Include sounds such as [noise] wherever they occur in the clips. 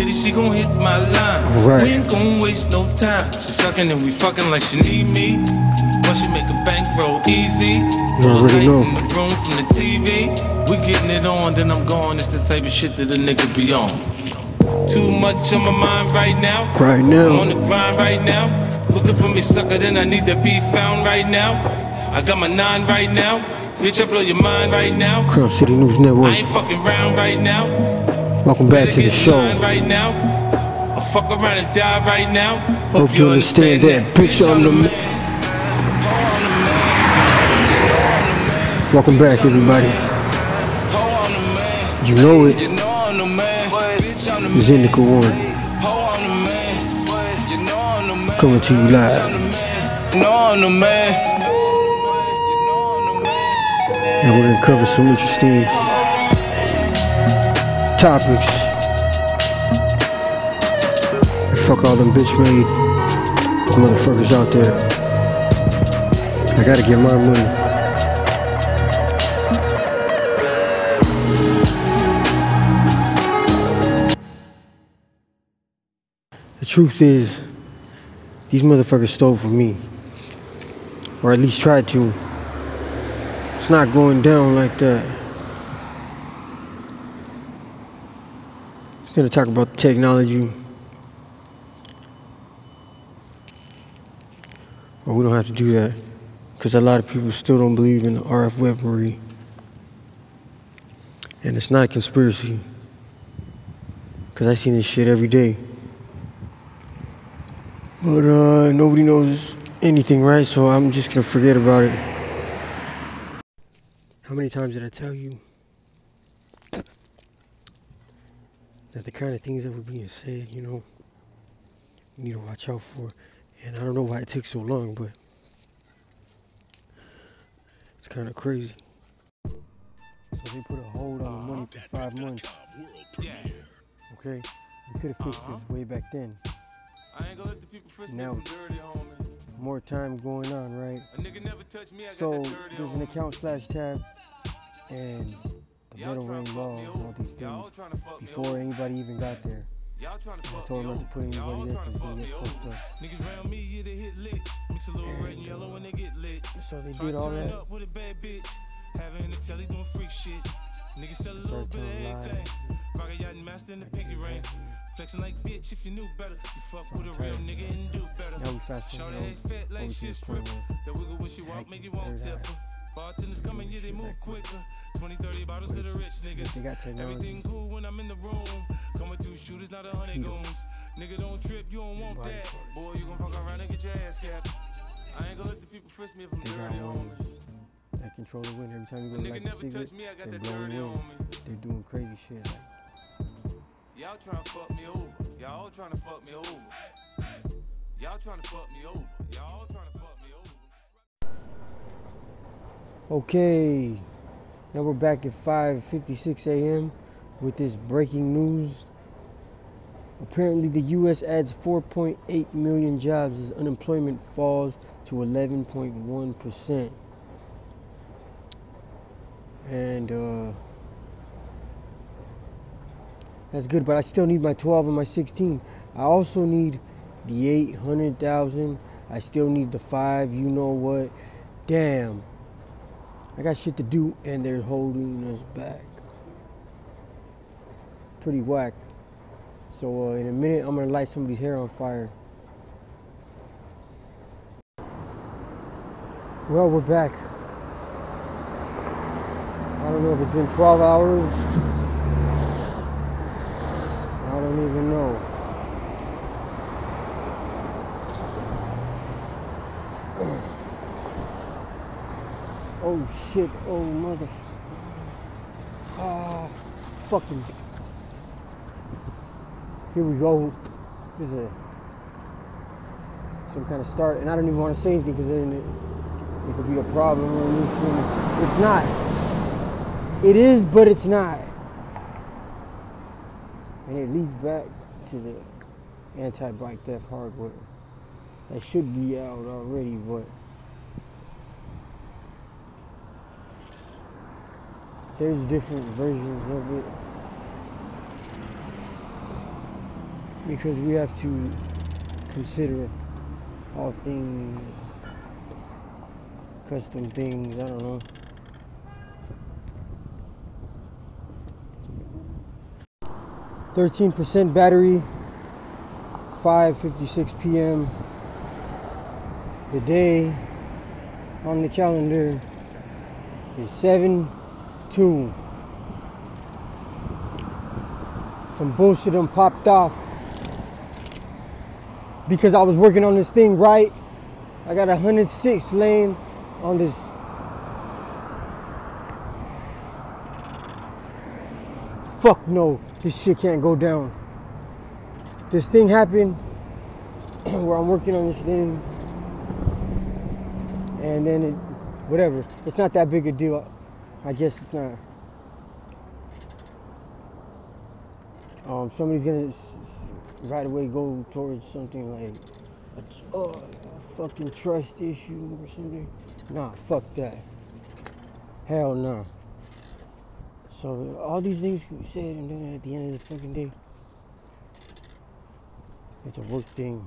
Lady, she gon' hit my line. Right. We ain't gon' waste no time. She sucking and we fucking like she need me. But she make a bankroll easy. You already know. In the room from the TV. We getting it on, then I'm gone. It's the type of shit that a nigga be on. Too much on my mind right now. Right I'm on the grind right now. Looking for me, sucker, then I need to be found right now. I got my nine right now. Bitch, I blow your mind right now. Crown City News I Network. ain't fucking round right now. Welcome back Better to the show. right now. I'll fuck around and die right now. Hope you understand that. Bitch, I'm the man. Welcome back, everybody. You know it. It's Indica One coming to you live. And we're gonna cover some interesting topics. Fuck all them bitch made motherfuckers out there. I gotta get my money. The truth is, these motherfuckers stole from me. Or at least tried to. It's not going down like that. Just gonna talk about the technology. Well, we don't have to do that. Because a lot of people still don't believe in the RF weaponry. And it's not a conspiracy. Because I see this shit every day. But uh, nobody knows anything, right? So I'm just gonna forget about it. How many times did I tell you that the kind of things that were being said, you know, you need to watch out for? And I don't know why it takes so long, but it's kind of crazy. So they put a hold on the money for uh-huh. five months. Okay, we could have fixed this uh-huh. way back then. I ain't gonna let the people frisk me Now it's- dirty, homie. More time going on, right? A nigga never touched me, I So there's an account slash tab and middle ring me and all these things tryna fuck me before anybody even got there. Y'all tryna I fuck told me them not to over. put Y'all anybody there because fuck they me get over. fucked up. Niggas round me, yeah, they hit lit. Mix a little red and yellow when they get lit. So they did all that. up with a bad bitch. Having the telly doing freak shit. Niggas sell a little bit of everything. lies. Rocket yacht and master in the pinky ring. Flexing like bitch if you knew better. You fuck with a real nigga and do better. Now we fast Shout fat like to shit stripper. That wiggle when she walk, make you third eye. tipper. Bartenders coming, yeah, they move quicker. 20, 30 bottles to the rich niggas. They got. Everything cool when I'm in the room. Come with two shooters, not a hundred goons. Nigga, don't trip, you don't want that. Boy, you gon' fuck around and get your ass capped. I ain't gonna let the people frisk me if I'm They dirty, homie. Um, that control the wind every time you go to nigga light a never cigarette. touched me, I got that dirty on me. They're doing crazy shit. Y'all tryna fuck me over. Y'all tryna fuck me over. Y'all tryna fuck me over. Y'all tryna fuck me over. Okay, now we're back at 5:56 a.m. with this breaking news. Apparently, the U.S. adds 4.8 million jobs as unemployment falls to 11.1 percent, and uh, that's good. But I still need my 12 and my 16. I also need the 800,000. I still need the five. You know what? Damn. I got shit to do and they're holding us back. Pretty whack. So uh, in a minute, I'm gonna light somebody's hair on fire. Well, we're back. I don't know if it's been 12 hours. I don't even know. Oh shit, oh mother. Ah, fucking. Here we go. This is a, some kind of start, and I don't even want to say anything because then it, it could be a problem. It's not. It is, but it's not. And it leads back to the anti-bike theft hardware. That should be out already, but there's different versions of it. because we have to consider all things, custom things, I don't know. Thirteen percent battery, five fifty six PM. The day on the calendar is seven two. Some bullshit done popped off because I was working on this thing right. I got a 106 laying on this. Fuck no, this shit can't go down. This thing happened [clears throat] where I'm working on this thing, and then it, whatever. It's not that big a deal. I guess it's not. Um, somebody's gonna right away go towards something like, a, oh, a fucking trust issue or something. Nah, fuck that. Hell no. So all these things can be said, and then at the end of the fucking day, it's a work thing.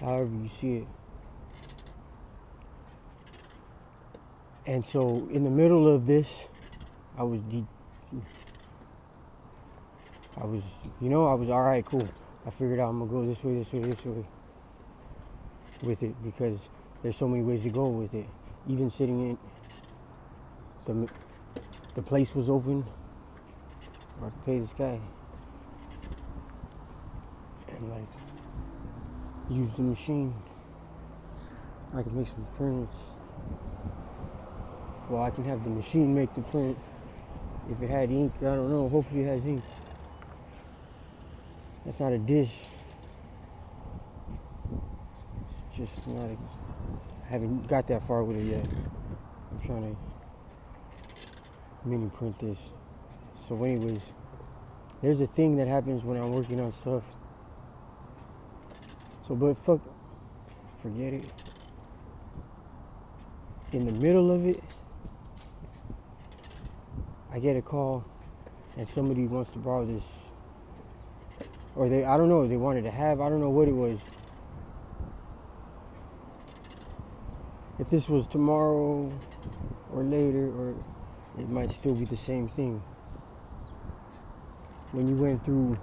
However you see it. And so in the middle of this, I was de- I was, you know, I was all right, cool. I figured out I'm gonna go this way, this way, this way with it because there's so many ways to go with it. Even sitting in the the place was open, I could pay this guy and like use the machine. I could make some prints. Well, I can have the machine make the print. If it had ink, I don't know. Hopefully, it has ink. That's not a dish. It's just not a. I haven't got that far with it yet. I'm trying to mini print this. So, anyways, there's a thing that happens when I'm working on stuff. So, but fuck, forget it. In the middle of it, I get a call and somebody wants to borrow this or they I don't know, they wanted to have, I don't know what it was. If this was tomorrow or later or it might still be the same thing. When you went through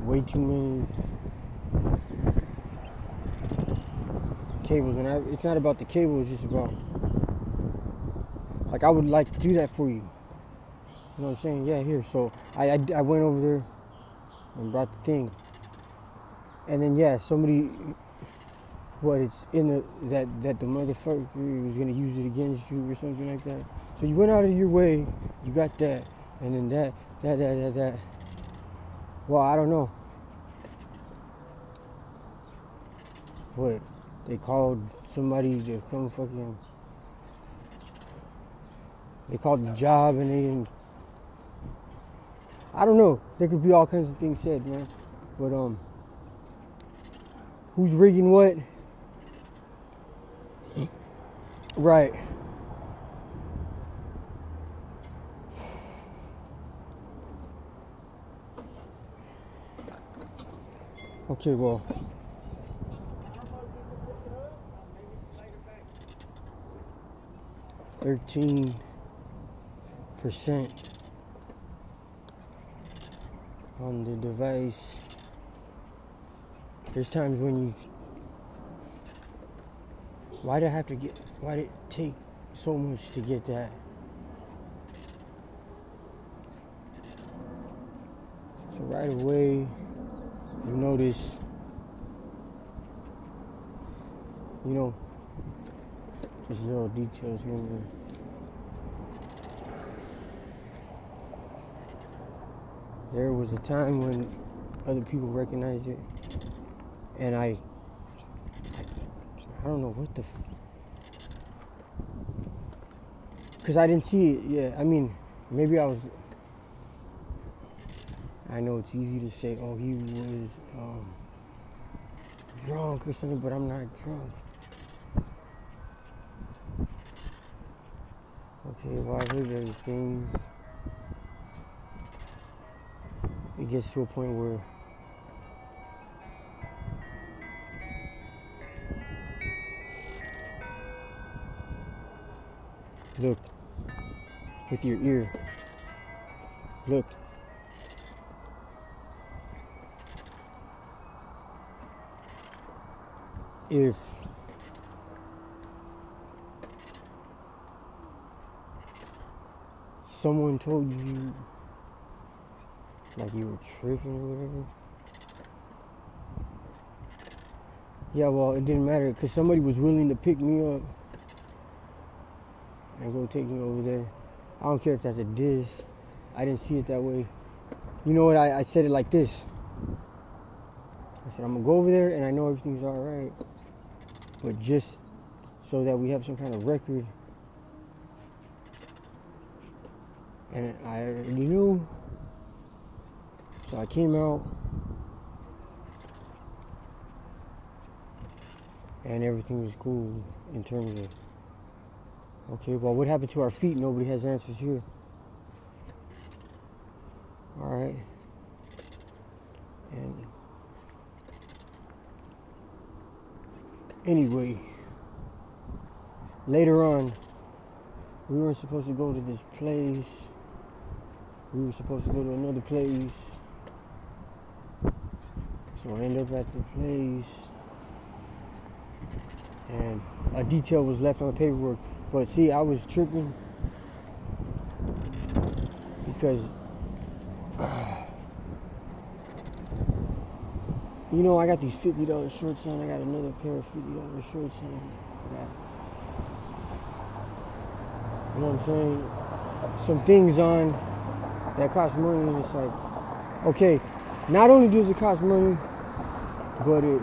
way too many cables and I, it's not about the cable, it's just about like I would like to do that for you. You know what I'm saying? Yeah, here. So I, I, I went over there and brought the thing. And then yeah, somebody what it's in the that that the motherfucker was gonna use it against you or something like that. So you went out of your way, you got that, and then that, that, that, that, that. Well, I don't know. What? They called somebody to come fucking they called the job and they didn't. I don't know. There could be all kinds of things said, man. But um, who's rigging what? [clears throat] Right. Okay, well. Thirteen percent on the device. There's times when you why did I have to get why did it take so much to get that? So right away you notice you know just little details here there. Was a time when other people recognized it, and I, I don't know what the, because I didn't see it. Yeah, I mean, maybe I was. I know it's easy to say, "Oh, he was um, drunk or something," but I'm not drunk. Okay, well, I heard those things. It gets to a point where look with your ear. Look. If someone told you like you were tripping or whatever. Yeah, well, it didn't matter because somebody was willing to pick me up and go take me over there. I don't care if that's a diss. I didn't see it that way. You know what? I, I said it like this. I said, I'm going to go over there and I know everything's all right. But just so that we have some kind of record. And I already knew so I came out and everything was cool in terms of okay, well what happened to our feet? Nobody has answers here. Alright. And anyway, later on, we weren't supposed to go to this place. We were supposed to go to another place. So I end up at the place, and a detail was left on the paperwork. But see, I was tripping because, uh, [sighs] you know, I got these fifty dollars shorts on. I got another pair of fifty dollars shorts on. You know what I'm saying? Some things on that cost money, and it's like, okay, not only does it cost money, but it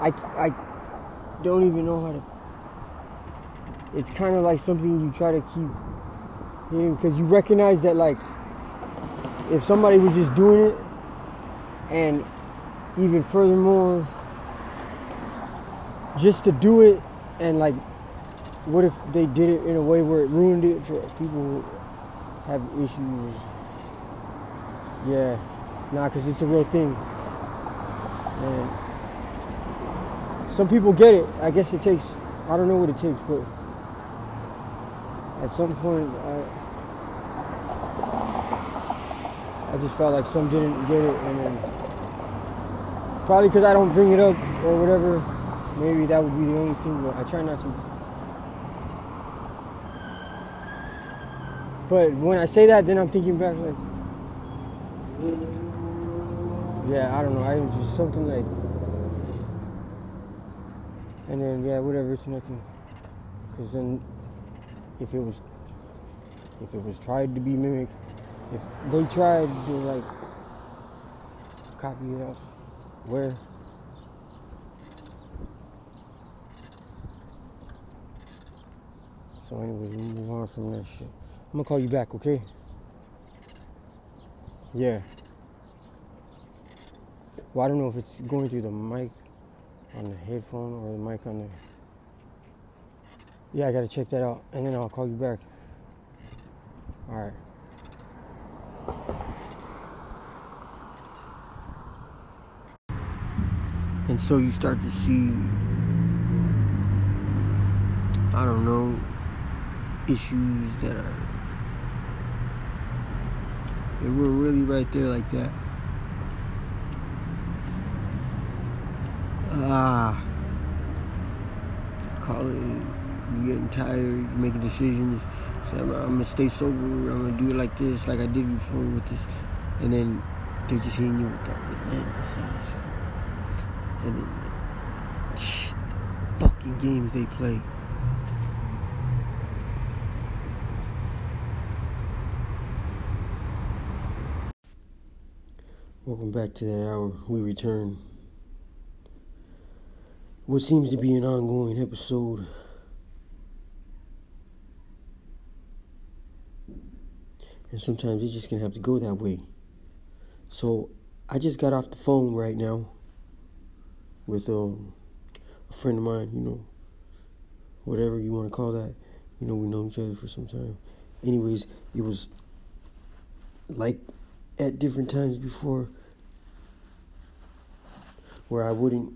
I, I don't even know how to it's kind of like something you try to keep because you recognize that like if somebody was just doing it and even furthermore just to do it and like what if they did it in a way where it ruined it for people who have issues? Yeah Nah, because it's a real thing. And some people get it. I guess it takes, I don't know what it takes, but at some point, I, I just felt like some didn't get it. And then probably because I don't bring it up or whatever, maybe that would be the only thing, but I try not to. But when I say that, then I'm thinking back like, yeah, I don't know. I was just something like, and then yeah, whatever. It's nothing. Because then, if it was, if it was tried to be mimicked, if they tried to like copy else, where? So anyway, we move on from that shit. I'm gonna call you back, okay? Yeah. Well, I don't know if it's going through the mic on the headphone or the mic on the. Yeah, I gotta check that out, and then I'll call you back. All right. And so you start to see, I don't know, issues that are, they were really right there like that. Ah, calling, You're getting tired, You're making decisions. Say, I'm, I'm, gonna stay sober. I'm gonna do it like this, like I did before with this, and then they're just hitting you with that relentless and then the fucking games they play. Welcome back to that hour. We return what seems to be an ongoing episode. And sometimes it's just gonna have to go that way. So I just got off the phone right now with um, a friend of mine, you know, whatever you want to call that. You know, we know each other for some time. Anyways, it was like at different times before where I wouldn't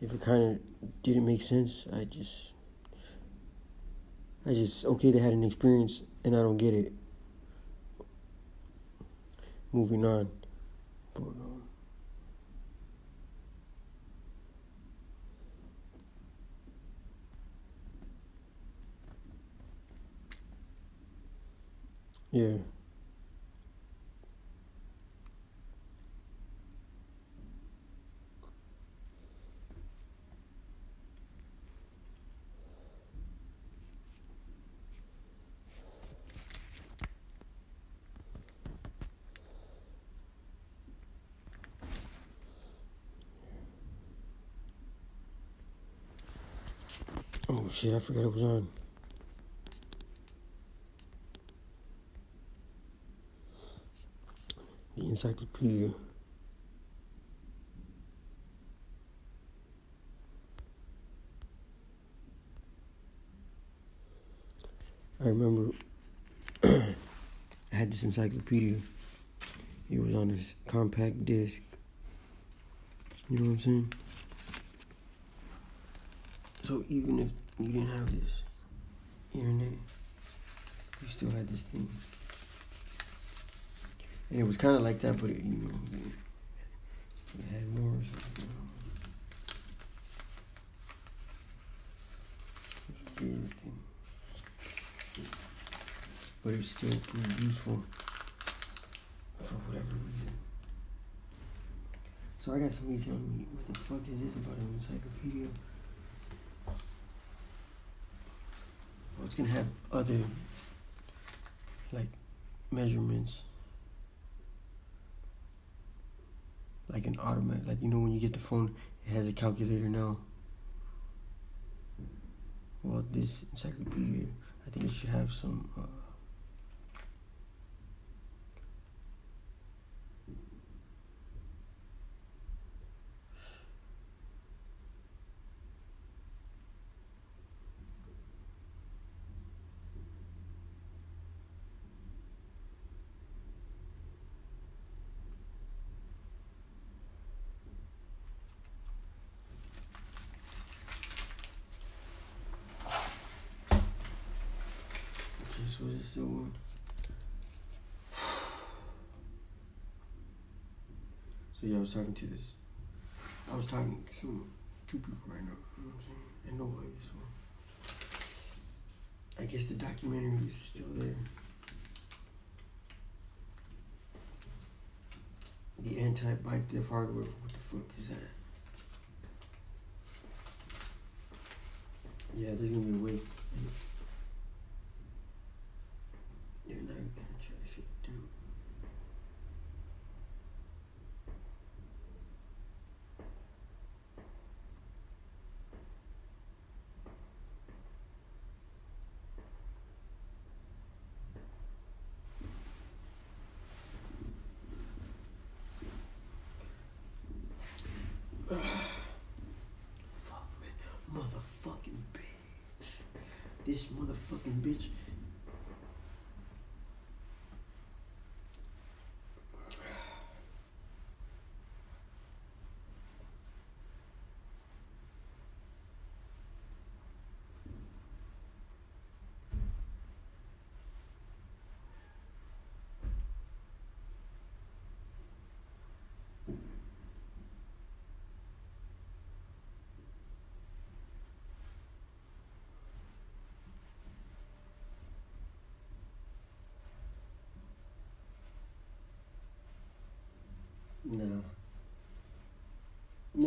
if it kind of didn't make sense, I just I just okay they had an experience and I don't get it. Moving on. But, um, yeah. Oh shit, I forgot it was on. The encyclopedia. I remember [clears throat] I had this encyclopedia. It was on this compact disc. You know what I'm saying? So even if you didn't have this internet, you still had this thing. And it was kind of like that, but it, you know, it, had more. or something, you know. But it's still useful for whatever reason. So I got somebody telling me, what the fuck is this about an encyclopedia? It's gonna have other like measurements, like an automatic, like you know when you get the phone, it has a calculator now. Well, this encyclopedia, I think it should have some. Uh, okay, so is it? So yeah, I was talking to this. I was talking to some two people right now. You know what I'm saying? And nobody. So I guess the documentary is still there. The anti-bike theft hardware. What the fuck is that? Yeah, there's gonna be a way. They're not gonna try to shut it down. [sighs] Fuck, man. Motherfucking bitch. This motherfucking bitch. No.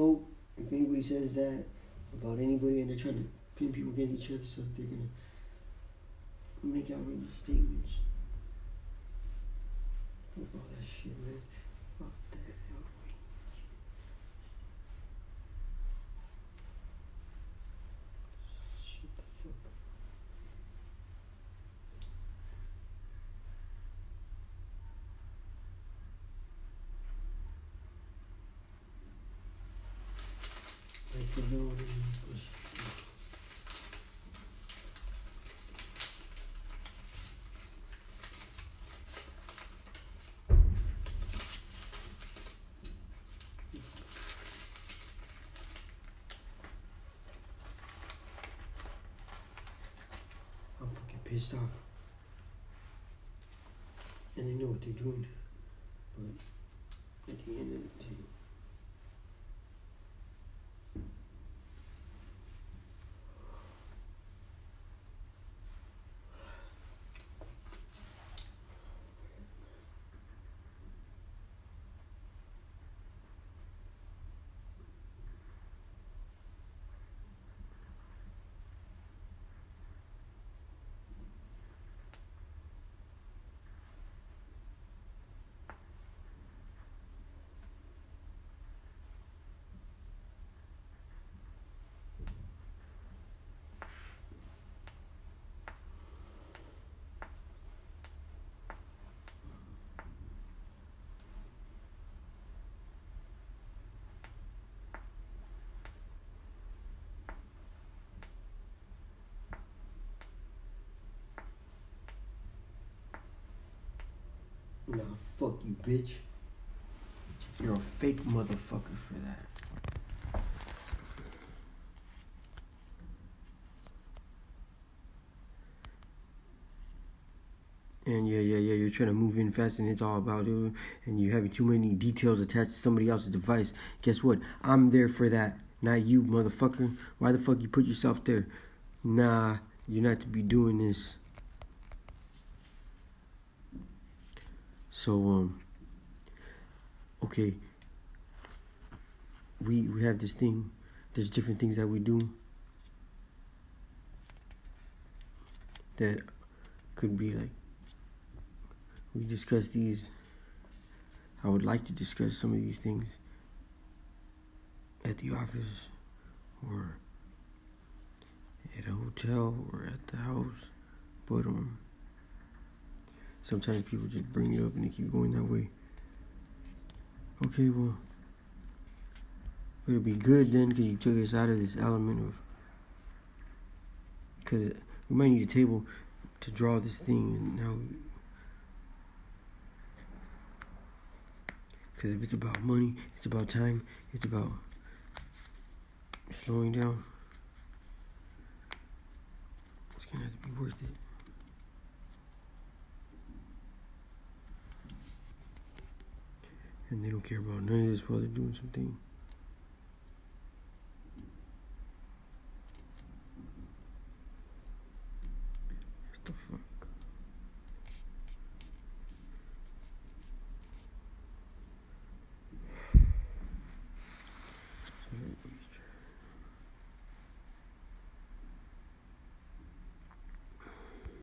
If anybody says that about anybody and they're trying to pin people against each other, so they're gonna make outrageous statements. Fuck all that shit, man. I'm fucking pissed off. And they know what they're doing. But at the end of Nah, fuck you, bitch. You're a fake motherfucker for that. And yeah, yeah, yeah, you're trying to move in fast and it's all about it, and you're having too many details attached to somebody else's device. Guess what? I'm there for that, not you, motherfucker. Why the fuck you put yourself there? Nah, you're not to be doing this. So um okay we we have this thing there's different things that we do that could be like we discuss these I would like to discuss some of these things at the office or at a hotel or at the house but um sometimes people just bring it up and they keep going that way. Okay, well, it'll be good then because you took us out of this element of. Because we might need a table to draw this thing, and now. Because if it's about money, it's about time, it's about slowing down, it's gonna have to be worth it. And they don't care about none of this while they're doing something. What the fuck?